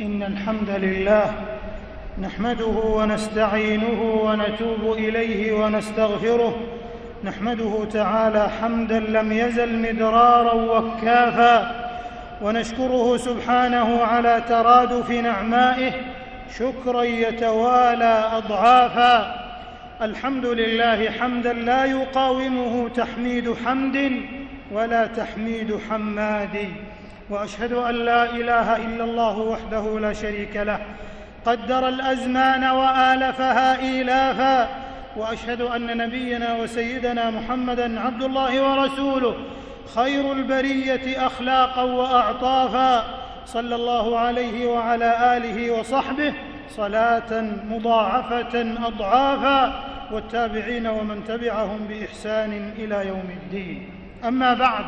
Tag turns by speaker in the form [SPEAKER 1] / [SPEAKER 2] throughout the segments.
[SPEAKER 1] إن الحمد لله نحمده ونستعينه ونتوب إليه ونستغفره نحمده تعالى حمدا لم يزل مدرارا وكافا ونشكره سبحانه على ترادف نعمائه شكرا يتوالى أضعافا. الحمد لله حمدا لا يقاومه تحميد حمد ولا تحميد حماد. وأشهد أن لا إله إلا الله وحده لا شريك له قدر الأزمان وآلفها إيلافا وأشهد أن نبينا وسيدنا محمدا عبد الله ورسوله خير البرية اخلاقا واعطافا صلى الله عليه وعلى آله وصحبه صلاة مضاعفة اضعافا والتابعين ومن تبعهم بإحسان إلى يوم الدين. أما بعد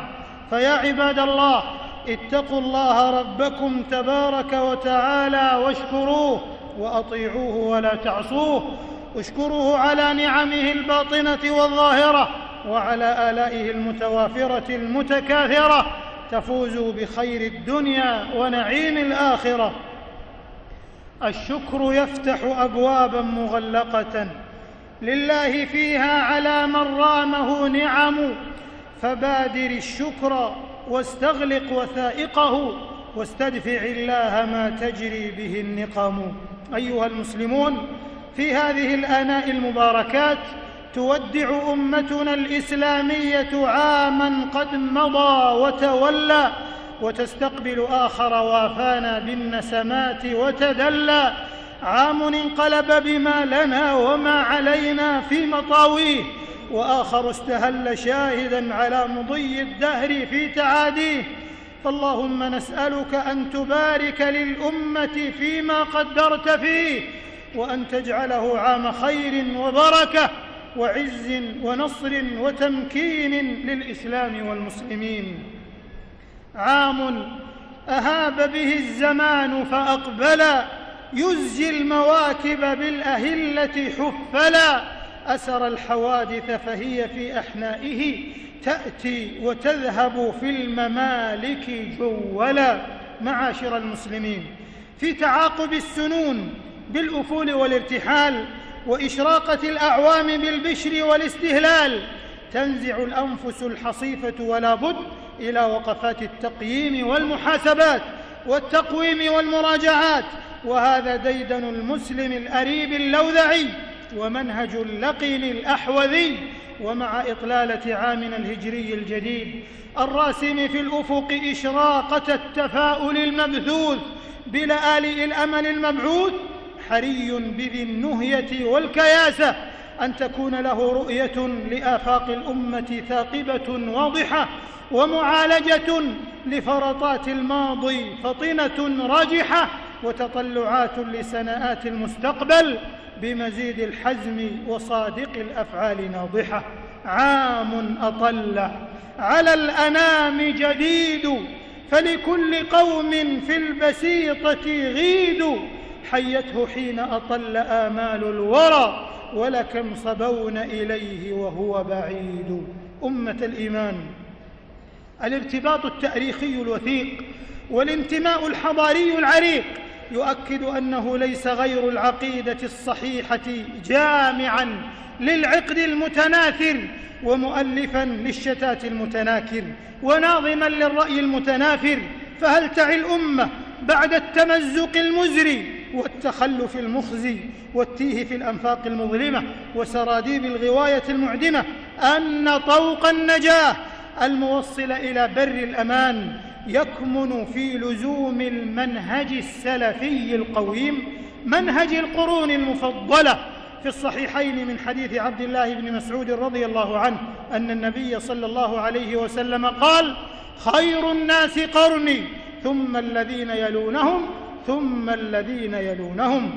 [SPEAKER 1] فيا عباد الله اتقوا الله ربكم تبارك وتعالى واشكروه وأطيعوه ولا تعصوه. اشكروه على نعمه الباطنة والظاهرة وعلى آلائه المتوافرة المتكاثرة. تفوزوا بخير الدنيا ونعيم الآخرة. الشكر يفتح أبوابا مغلقة. لله فيها على من رامه نعم. فبادر الشكر واستغلق وثائقه واستدفع الله ما تجري به النقم. أيها المسلمون في هذه الآناء المباركات تودع أمتنا الإسلامية عاما قد مضى وتولى وتستقبل آخر وافانا بالنسمات وتدلى. عام انقلب بما لنا وما علينا في مطاويه. وآخر استهل شاهدا على مضي الدهر في تعاديه. فاللهم نسألك أن تبارك للأمة فيما قدرت فيه وأن تجعله عام خير وبركة وعز ونصر وتمكين للإسلام والمسلمين. عام أهاب به الزمان فاقبلا يزجي المواكب بالأهلة حفلا. اسر الحوادث فهي في أحنائه تأتي وتذهب في الممالك جولا. معاشر المسلمين في تعاقب السنون بالأفول والارتحال وإشراقة الأعوام بالبشر والاستهلال تنزع الأنفس الحصيفة ولا بد إلى وقفات التقييم والمحاسبات والتقويم والمراجعات. وهذا ديدن المسلم الأريب اللوذعي. ومنهج اللقن الأحوذي ومع اطلاله عامنا الهجري الجديد. الراسم في الأفق إشراقة التفاؤل المبثوث بلآلئ الأمل المبعوث. حري بذي النهية والكياسة أن تكون له رؤية لآفاق الأمة ثاقبة واضحة ومعالجة لفرطات الماضي فطنة راجحة وتطلعات لسناءات المستقبل. بمزيد الحزم وصادق الأفعال ناضحة. عام أطل. على الأنام جديد. فلكل قوم في البسيطة غيد. حيته حين أطل آمال الورى. ولكم صبون إليه وهو بعيد. أمة الإيمان. الارتباط التاريخي الوثيق. والانتماء الحضاري العريق. يؤكد أنه ليس غير العقيدة الصحيحة جامعا للعقد المتناثر ومؤلفا للشتات المتناكر وناظما للرأي المتنافر. فهل تعي الأمة بعد التمزق المزري والتخلف المخزي والتيه في الأنفاق المظلمة وسراديب الغواية المعدمة أن طوق النجاة الموصل إلى بر الأمان يكمن في لزوم المنهج السلفي القويم منهج القرون المفضلة في الصحيحين من حديث عبد الله بن مسعود رضي الله عنه أن النبي صلى الله عليه وسلم قال خير الناس قرني ثم الذين يلونهم ثم الذين يلونهم.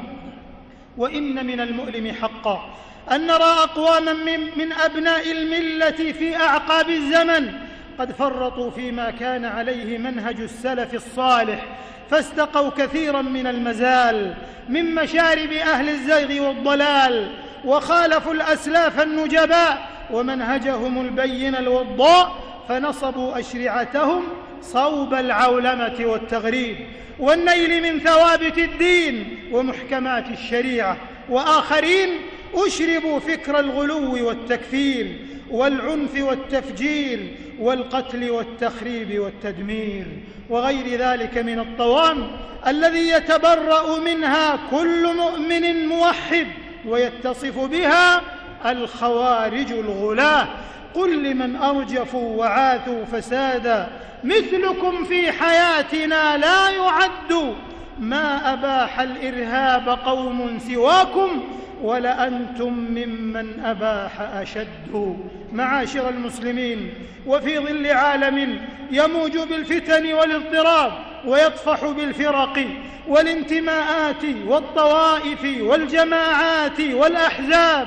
[SPEAKER 1] وإن من المؤلم حقا أن نرى أقواما من, من أبناء الملة في أعقاب الزمن قد فرطوا فيما كان عليه منهج السلف الصالح فاستقوا كثيرا من المزال من مشارب أهل الزيغ والضلال وخالفوا الأسلاف النجباء ومنهجهم البين الوضاء فنصبوا أشرعتهم صوب العولمة والتغريب والنيل من ثوابت الدين ومحكمات الشريعة وآخرين أشربوا فكر الغلو والتكفير والعنف والتفجير والقتل والتخريب والتدمير وغير ذلك من الطوام الذي يتبرأ منها كل مؤمن موحد ويتصف بها الخوارج الغلاة. قل لمن أرجفوا وعاثوا فسادا. مثلكم في حياتنا لا يعد. ما أباح الإرهاب قوم سواكم ولأنتم ممن أباح أشد معاشر المسلمين وفي ظل عالم يموج بالفتن والاضطراب ويطفح بالفرق والانتماءات والطوائف والجماعات والأحزاب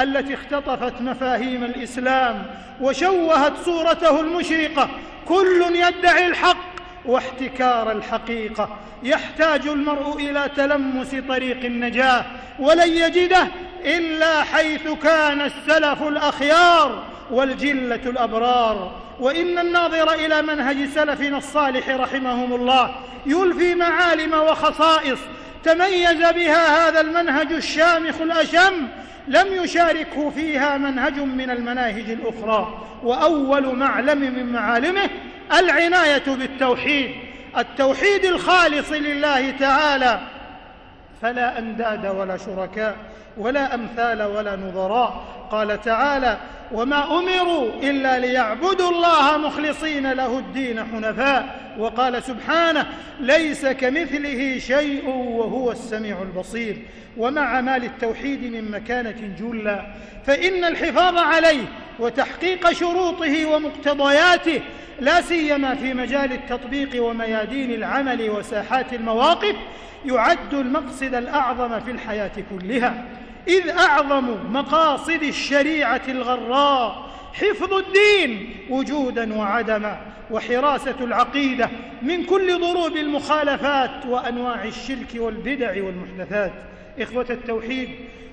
[SPEAKER 1] التي اختطفت مفاهيم الإسلام وشوهت صورته المشرقة كل يدعي الحق واحتكار الحقيقة يحتاج المرء إلى تلمس طريق النجاة ولن يجده إلا حيث كان السلف الأخيار والجلة الأبرار. وإن الناظر إلى منهج سلفنا الصالح رحمهم الله يلفي معالم وخصائص. تميز بها هذا المنهج الشامخ الأشم لم يشاركه فيها منهج من المناهج الأخرى. وأول معلم من معالمه العناية بالتوحيد التوحيد الخالص لله تعالى. فلا أنداد ولا شركاء ولا أمثال ولا نظراء. قال تعالى وما أمروا إلا ليعبدوا الله مخلصين له الدين حنفاء. وقال سبحانه ليس كمثله شيء وهو السميع البصير. ومع مال التوحيد من مكانة جلة فإن الحفاظ عليه وتحقيق شروطه ومقتضياته لا سيما في مجال التطبيق وميادين العمل وساحات المواقف يعد المقصد الأعظم في الحياة كلها. إذ أعظم مقاصد الشريعة الغراء حفظ الدين وجودا وعدما وحراسة العقيدة من كل ضروب المخالفات وأنواع الشرك والبدع والمحدثات. إخوة التوحيد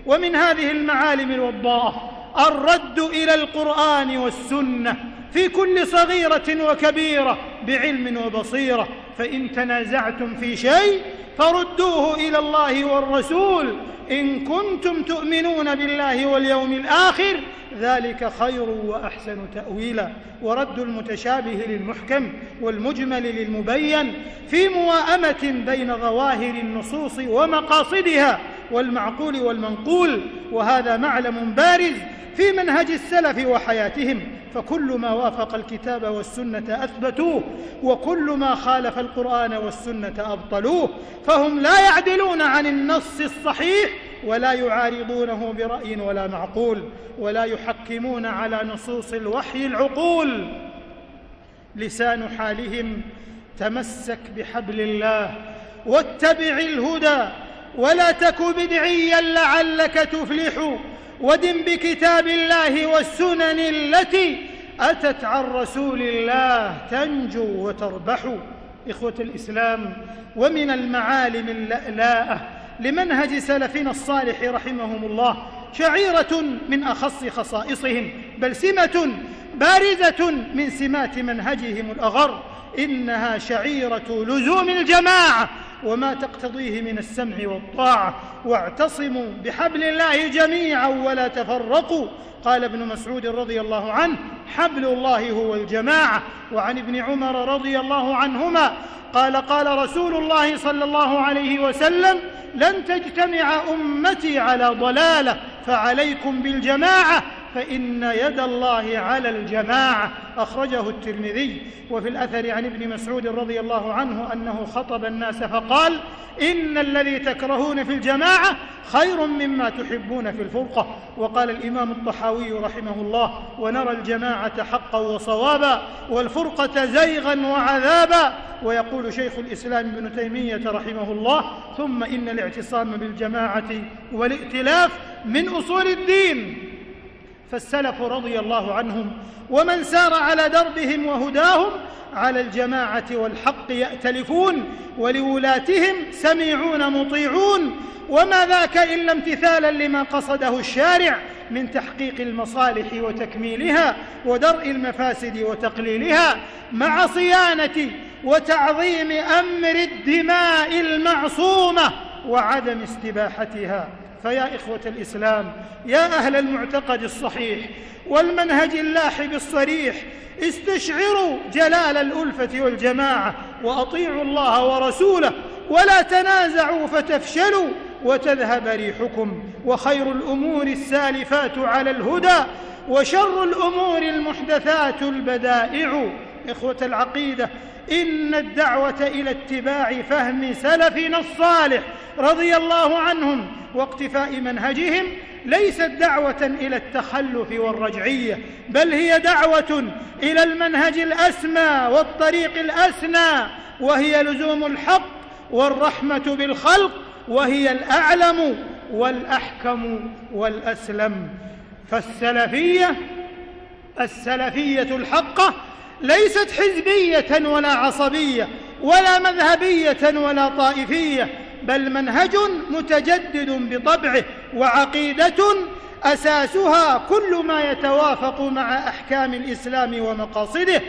[SPEAKER 1] ومن هذه المعالم الوضاءة الرد إلى القرآن والسنة في كل صغيرة وكبيرة بعلم وبصيرة. فإن تنازعتم في شيء فردوه إلى الله والرسول إن كنتم تؤمنون بالله واليوم الآخر ذلك خير وأحسن تأويلا. ورد المتشابه للمحكم والمجمل للمبين في موائمة بين ظواهر النصوص ومقاصدها والمعقول والمنقول وهذا معلم بارز في منهج السلف وحياتهم. فكل ما وافق الكتاب والسنة أثبتوه وكل ما خالف القرآن والسنة أبطلوه فهم لا يعدلون عن النص الصحيح ولا يعارضونه برأي ولا معقول ولا يحكمون على نصوص الوحي العقول. لسان حالهم تمسك بحبل الله واتبع الهدى ولا تك بدعيا لعلك تفلح. ودم بكتاب الله والسنن التي أتت عن رسول الله تنجو وتربح. إخوة الإسلام ومن المعالم اللألاءة لمنهج سلفنا الصالح رحمهم الله شعيرة من أخص خصائصهم بل سمة بارزة من سمات منهجهم الأغر. إنها شعيرة لزوم الجماعة وما تقتضيه من السمع والطاعة. واعتصموا بحبل الله جميعا ولا تفرقوا. قال ابن مسعود رضي الله عنه حبل الله هو الجماعة. وعن ابن عمر رضي الله عنهما قال قال رسول الله صلى الله عليه وسلم لن تجتمع أمتي على ضلالة فعليكم بالجماعة. فإن يد الله على الجماعة أخرجه الترمذي. وفي الأثر عن ابن مسعود رضي الله عنه أنه خطب الناس فقال إن الذي تكرهون في الجماعة خير مما تحبون في الفرقة. وقال الإمام الطحاوي رحمه الله ونرى الجماعة حقا وصوابا والفرقة زيغا وعذابا. ويقول شيخ الإسلام ابن تيمية رحمه الله ثم إن الاعتصام بالجماعة والائتلاف من أصول الدين. فالسلف رضي الله عنهم ومن سار على دربهم وهداهم على الجماعة والحق يأتلفون ولولاتهم سميعون مطيعون وما ذاك إلا امتثالا لما قصده الشارع من تحقيق المصالح وتكميلها ودرء المفاسد وتقليلها مع صيانة وتعظيم أمر الدماء المعصومة وعدم استباحتها. فيا إخوة الإسلام يا أهل المعتقد الصحيح والمنهج اللاحب الصريح استشعروا جلال الألفة والجماعة وأطيعوا الله ورسوله ولا تنازعوا فتفشلوا وتذهب ريحكم وخير الأمور السالفات على الهدى وشر الأمور المحدثات البدائع. إخوة العقيدة إن الدعوة إلى اتباع فهم سلفنا الصالح رضي الله عنهم واقتفاء منهجهم ليست دعوة إلى التخلف والرجعية بل هي دعوة إلى المنهج الأسمى والطريق الأسنى وهي لزوم الحق والرحمة بالخلق وهي الأعلم والأحكم والأسلم. فالسلفية السلفية الحقة ليست حزبية ولا عصبية ولا مذهبية ولا طائفية بل منهج متجدد بطبعه وعقيدة أساسها كل ما يتوافق مع أحكام الإسلام ومقاصده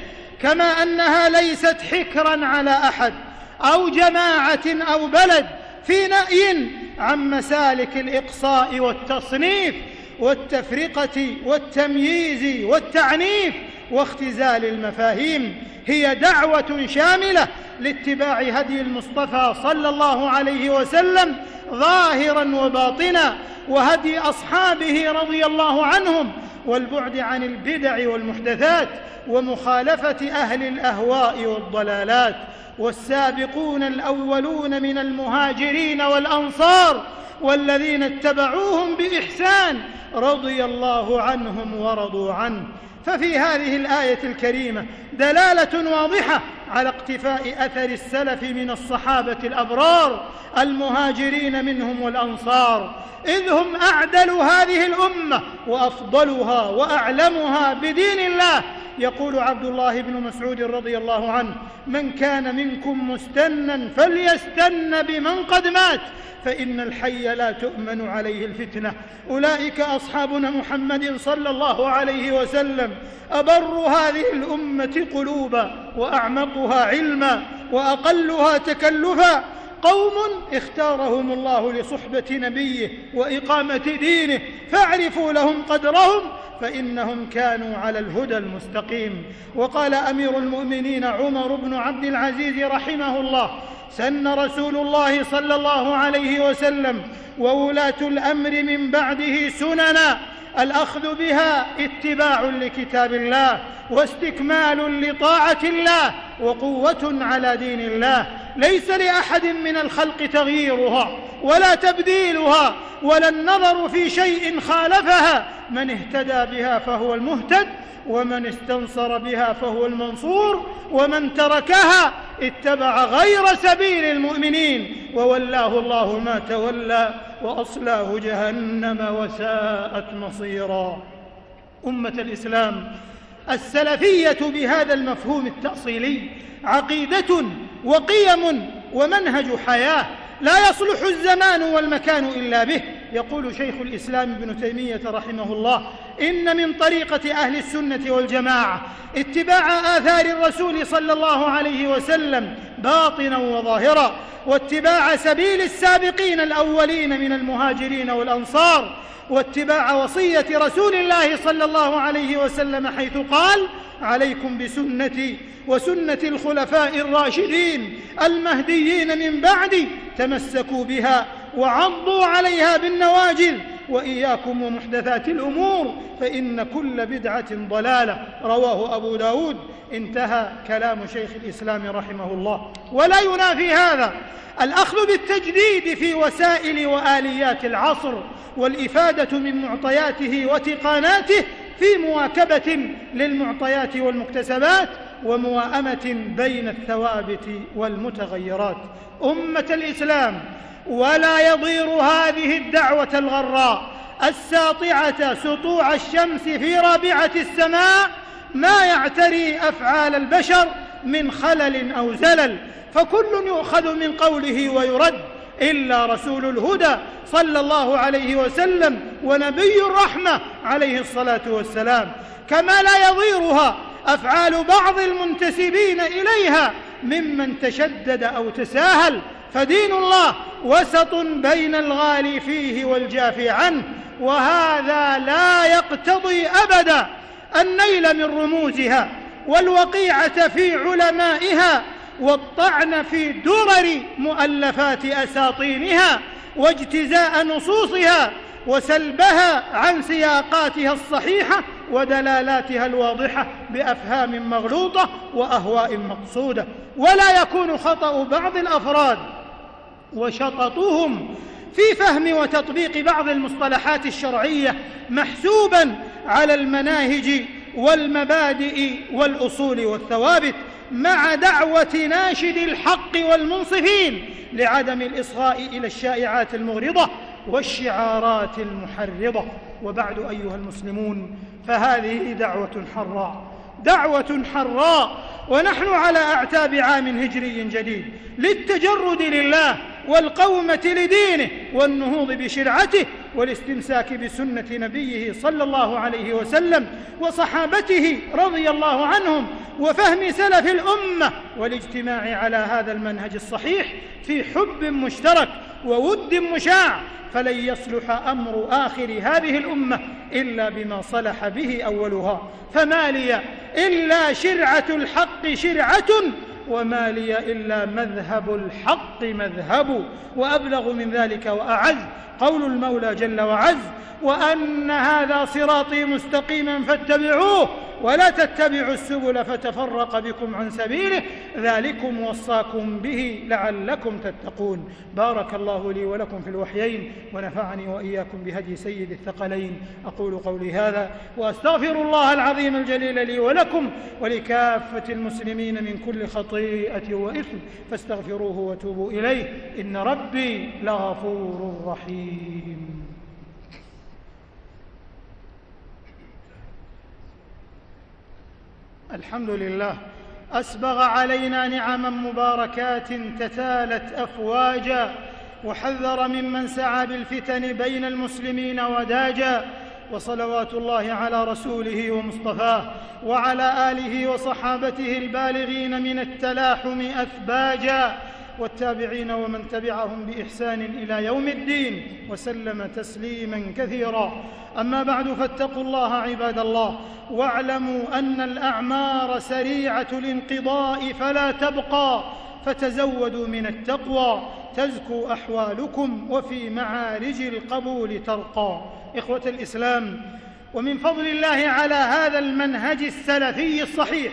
[SPEAKER 1] كما أنها ليست حكرا على أحد أو جماعة أو بلد في نأي عن مسالك الإقصاء والتصنيف والتفرقة والتمييز والتعنيف واختزال المفاهيم هي دعوة شاملة لاتباع هدي المصطفى صلى الله عليه وسلم ظاهرا وباطنا وهدي أصحابه رضي الله عنهم والبعد عن البدع والمحدثات ومخالفة أهل الأهواء والضلالات والسابقون الأولون من المهاجرين والأنصار والذين اتبعوهم بإحسان رضي الله عنهم ورضوا عنه ففي هذه الآية الكريمة دلالة واضحة على اقتفاء أثر السلف من الصحابة الأبرار المهاجرين منهم والأنصار إذ هم أعدل هذه الأمة وأفضلها وأعلمها بدين الله. يقول عبد الله بن مسعود رضي الله عنه من كان منكم مستنا فليستن بمن قد مات فإن الحي لا تؤمن عليه الفتنة. أولئك أصحابنا محمد صلى الله عليه وسلم أبر هذه الأمة قلوبا وأعمقها علما وأقلها تكلفا قوم اختارهم الله لصحبة نبيه وإقامة دينه فاعرفوا لهم قدرهم فإنهم كانوا على الهدى المستقيم. وقال أمير المؤمنين عمر بن عبد العزيز رحمه الله سن رسول الله صلى الله عليه وسلم وولاة الأمر من بعده سننا الأخذ بها اتباع لكتاب الله واستكمال لطاعة الله وقوة على دين الله. ليس لأحد من الخلق تغييرها. ولا تبديلها ولا النظر في شيء خالفها. من اهتدى بها فهو المهتد ومن استنصر بها فهو المنصور ومن تركها اتبع غير سبيل المؤمنين. وولاه الله ما تولى وأصلاه جهنم وساءت مصيرا. أمة الإسلام السلفية بهذا المفهوم التأصيلي عقيدة وقيم ومنهج حياة. لا يصلح الزمان والمكان إلا به. يقول شيخ الإسلام ابن تيمية رحمه الله إن من طريقة أهل السنة والجماعة اتباع آثار الرسول صلى الله عليه وسلم باطنا وظاهرا واتباع سبيل السابقين الأولين من المهاجرين والأنصار واتباع وصية رسول الله صلى الله عليه وسلم حيث قال عليكم بسنتي وسنة الخلفاء الراشدين المهديين من بعدي تمسكوا بها وعضوا عليها بالنواجذ وإياكم ومحدثات الأمور فإن كل بدعة ضلالة. رواه أبو داود. انتهى كلام شيخ الإسلام رحمه الله. ولا ينافي هذا. الأخذ بالتجديد في وسائل وآليات العصر والإفادة من معطياته وتقاناته في مواكبة للمعطيات والمكتسبات ومواءمة بين الثوابت والمتغيرات. أمة الإسلام ولا يضير هذه الدعوة الغراء. الساطعة سطوع الشمس في رابعة السماء ما يعتري أفعال البشر من خلل أو زلل. فكل يؤخذ من قوله ويرد إلا رسول الهدى صلى الله عليه وسلم ونبي الرحمة عليه الصلاة والسلام. كما لا يضيرها أفعال بعض المنتسبين إليها ممن تشدد أو تساهل. فدين الله وسط بين الغالي فيه والجافي عنه وهذا لا يقتضي أبدا النيل من رموزها والوقيعة في علمائها والطعن في درر مؤلفات أساطينها واجتزاء نصوصها وسلبها عن سياقاتها الصحيحة ودلالاتها الواضحة بأفهام مغلوطة وأهواء مقصودة. ولا يكون خطأ بعض الأفراد وشططهم في فهم وتطبيق بعض المصطلحات الشرعية محسوبا على المناهج والمبادئ والأصول والثوابت مع دعوة ناشد الحق والمنصفين لعدم الإصغاء إلى الشائعات المغرضة والشعارات المحرضة. وبعد أيها المسلمون فهذه دعوة حراء. دعوة حراء. ونحن على أعتاب عام هجري جديد. للتجرد لله. والقومة لدينه والنهوض بشرعته والاستمساك بسنة نبيه صلى الله عليه وسلم وصحابته رضي الله عنهم وفهم سلف الأمة والاجتماع على هذا المنهج الصحيح في حب مشترك وود مشاع فلن يصلح أمر آخر هذه الأمة إلا بما صلح به أولها. فما لي إلا شرعة الحق شرعة وما لي إلا مذهب الحق مذهب وأبلغ من ذلك وأعز قول المولى جل وعز وأن هذا صراطي مستقيما فاتبعوه ولا تتبعوا السبل فتفرق بكم عن سبيله ذلكم وصاكم به لعلكم تتقون. بارك الله لي ولكم في الوحيين ونفعني وإياكم بهدي سيد الثقلين. أقول قولي هذا وأستغفر الله العظيم الجليل لي ولكم ولكافة المسلمين من كل خطيئة وإثم فاستغفروه وتوبوا إليه. إن ربي لغفور رحيم. الحمد لله. أسبغ علينا نعما مباركات تتالت أفواجا وحذر ممن سعى بالفتن بين المسلمين وداجا وصلوات الله على رسوله ومصطفاه وعلى آله وصحابته البالغين من التلاحم أثباجا. والتابعين ومن تبعهم بإحسان إلى يوم الدين وسلم تسليما كثيرا. أما بعد فاتقوا الله عباد الله واعلموا أن الأعمار سريعة الانقضاء فلا تبقى فتزودوا من التقوى تزكو أحوالكم وفي معارج القبول ترقى. إخوة الإسلام ومن فضل الله على هذا المنهج السلفي الصحيح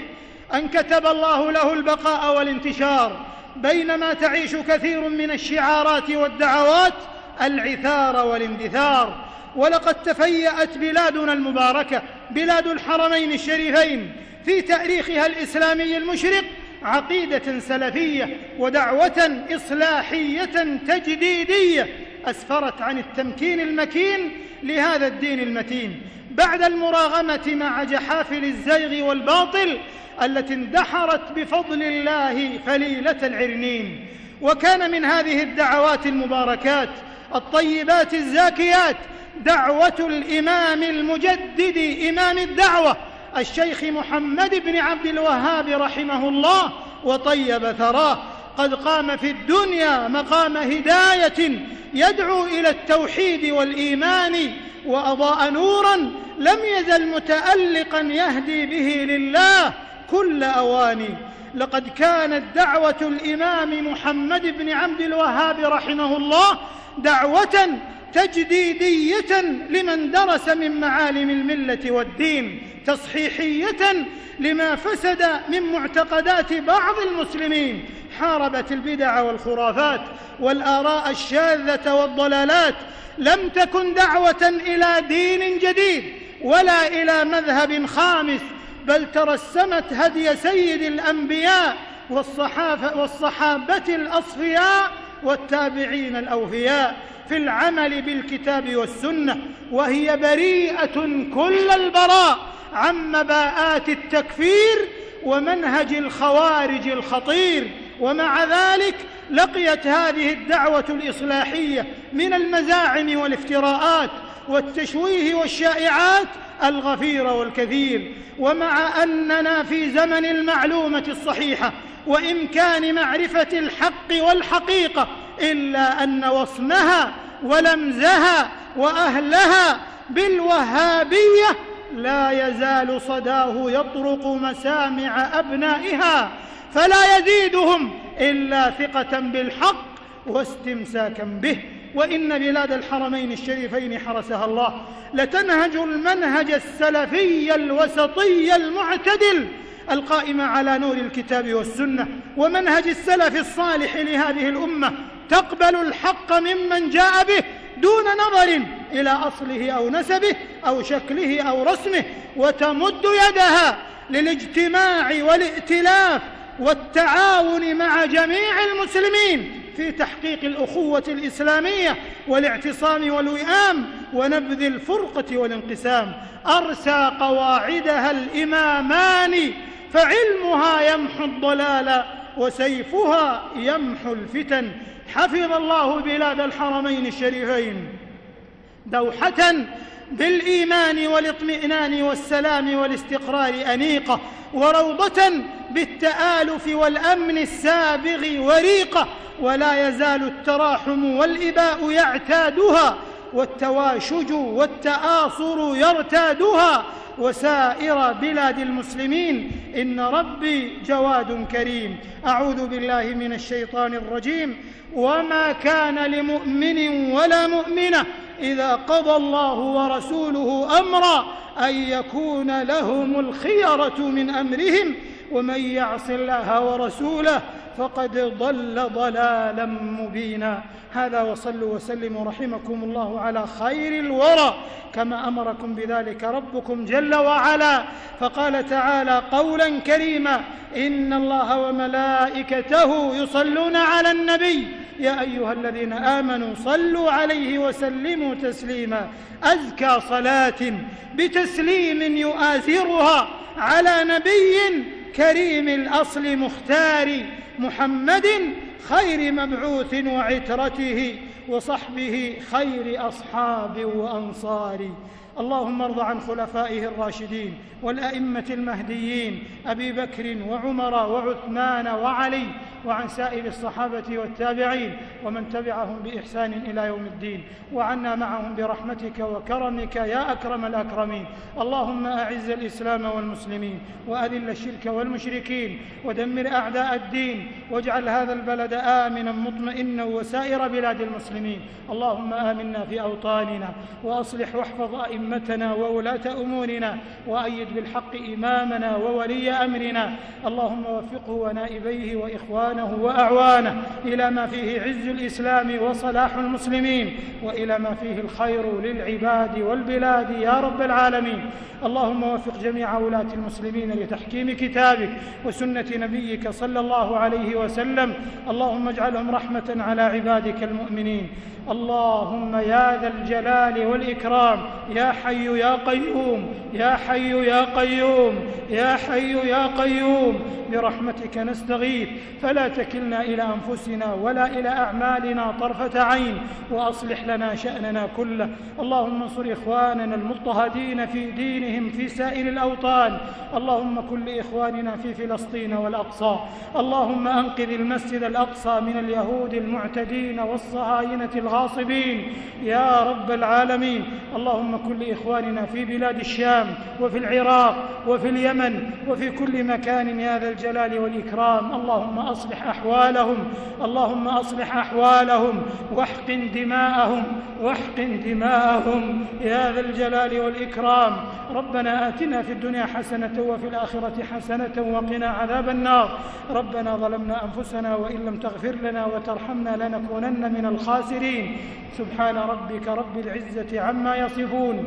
[SPEAKER 1] أن كتب الله له البقاء والانتشار بينما تعيش كثير من الشعارات والدعوات العثار والاندثار. ولقد تفيأت بلادنا المباركة بلاد الحرمين الشريفين في تاريخها الإسلامي المشرق عقيدة سلفية ودعوة إصلاحية تجديدية. أسفرت عن التمكين المكين لهذا الدين المتين. بعد المراغمة مع جحافل الزيغ والباطل التي اندحرت بفضل الله فليلة العرنين. وكان من هذه الدعوات المباركات الطيبات الزاكيات دعوة الإمام المجدد إمام الدعوة الشيخ محمد بن عبد الوهاب رحمه الله وطيب ثراه. قد قام في الدنيا مقام هداية يدعو إلى التوحيد والإيمان وأضاء نورا لم يزل متألقا يهدي به لله كل أواني. لقد كانت دعوة الإمام محمد بن عبد الوهاب رحمه الله دعوة تجديدية لمن درس من معالم الملة والدين تصحيحية لما فسد من معتقدات بعض المسلمين حاربت البدع والخرافات والآراء الشاذة والضلالات لم تكن دعوة إلى دين جديد ولا إلى مذهب خامس بل ترسمت هدي سيد الأنبياء والصحافة والصحابة الأصفياء والتابعين الأوفياء في العمل بالكتاب والسنة وهي بريئة كل البراء عن مباءات التكفير ومنهج الخوارج الخطير. ومع ذلك لقيت هذه الدعوة الإصلاحية من المزاعم والافتراءات والتشويه والشائعات الغفير والكثير. ومع أننا في زمن المعلومة الصحيحة وإمكان معرفة الحق والحقيقة إلا أن وصمها ولمزها وأهلها بالوهابية لا يزال صداه يطرق مسامع أبنائها. فلا يزيدهم إلا ثقة بالحق واستمساكا به. وإن بلاد الحرمين الشريفين حرسها الله لتنهج المنهج السلفي الوسطي المعتدل القائم على نور الكتاب والسنة. ومنهج السلف الصالح لهذه الأمة تقبل الحق ممن جاء به دون نظر إلى أصله أو نسبه أو شكله أو رسمه وتمد يدها للاجتماع والائتلاف والتعاون مع جميع المسلمين في تحقيق الأخوة الإسلامية والاعتصام والوئام ونبذ الفرقة والانقسام. أرسى قواعدها الإمامان فعلمها يمحو الضلال وسيفها يمحو الفتن. حفظ الله بلاد الحرمين الشريفين. دوحة بالإيمان والاطمئنان والسلام والاستقرار أنيقة وروضة بالتآلف والأمن السابغ وريقة ولا يزال التراحم والإباء يعتادها والتواشج والتآصر يرتادها. وسائر بلاد المسلمين إن ربي جواد كريم. أعوذ بالله من الشيطان الرجيم. وما كان لمؤمن ولا مؤمنة إذا قضى الله ورسوله أمرا أن يكون لهم الخيرة من أمرهم ومن يعص الله ورسوله فقد ضل ضلالا مبينا. هذا وصلوا وسلموا رحمكم الله على خير الورى. كما أمركم بذلك ربكم جل وعلا. فقال تعالى قولا كريما إن الله وملائكته يصلون على النبي. يا أيها الذين آمنوا صلوا عليه وسلموا تسليما. أزكى صلاة بتسليم يؤاثرها على نبي كريم الأصل مختار محمد خير مبعوث وعترته وصحبه خير أصحاب وأنصار. اللهم ارض عن خلفائه الراشدين والأئمة المهديين أبي بكر وعمر وعثمان وعلي وعن سائر الصحابة والتابعين ومن تبعهم بإحسان إلى يوم الدين. وعنا معهم برحمتك وكرمك يا أكرم الأكرمين. اللهم أعز الإسلام والمسلمين وأذل الشرك والمشركين ودمر أعداء الدين واجعل هذا البلد آمنا مطمئنا وسائر بلاد المسلمين. اللهم آمنا في أوطاننا وأصلح واحفظ أئمتنا وولاة أمورنا وأيد بالحق إمامنا وولي أمرنا. اللهم وفقه ونائبيه وإخوانه وأعوانه. إلى ما فيه عز الإسلام وصلاح المسلمين. وإلى ما فيه الخير للعباد والبلاد يا رب العالمين. اللهم وفق جميع ولاة المسلمين لتحكيم كتابك وسنة نبيك صلى الله عليه وسلم. اللهم اجعلهم رحمة على عبادك المؤمنين. اللهم يا ذا الجلال والإكرام يا حي يا قيوم يا حي يا قيوم يا حي يا قيوم برحمتك نستغيث. فلا تكلنا إلى أنفسنا ولا إلى أعمالنا طرفة عين وأصلح لنا شأننا كله. اللهم انصر إخواننا المضطهدين في دينهم في سائر الأوطان. اللهم كن لاخواننا في فلسطين والأقصى. اللهم أنقذ المسجد الأقصى من اليهود المعتدين والصهاينة الغاصبين. يا رب العالمين. اللهم كن لاخواننا في بلاد الشام وفي العراق وفي اليمن وفي كل مكان يا ذا الجلال والإكرام. اللهم أصلح أحوالهم اللهم أصلح أحوالهم واحقن دماءهم واحقن دماءهم يا ذا الجلال والإكرام. ربنا آتنا في الدنيا حسنة وفي الآخرة حسنة وقنا عذاب النار. ربنا ظلمنا أنفسنا وإن لم تغفر لنا وترحمنا لنكونن من الخاسرين. سبحان ربك رب العزة عما يصفون.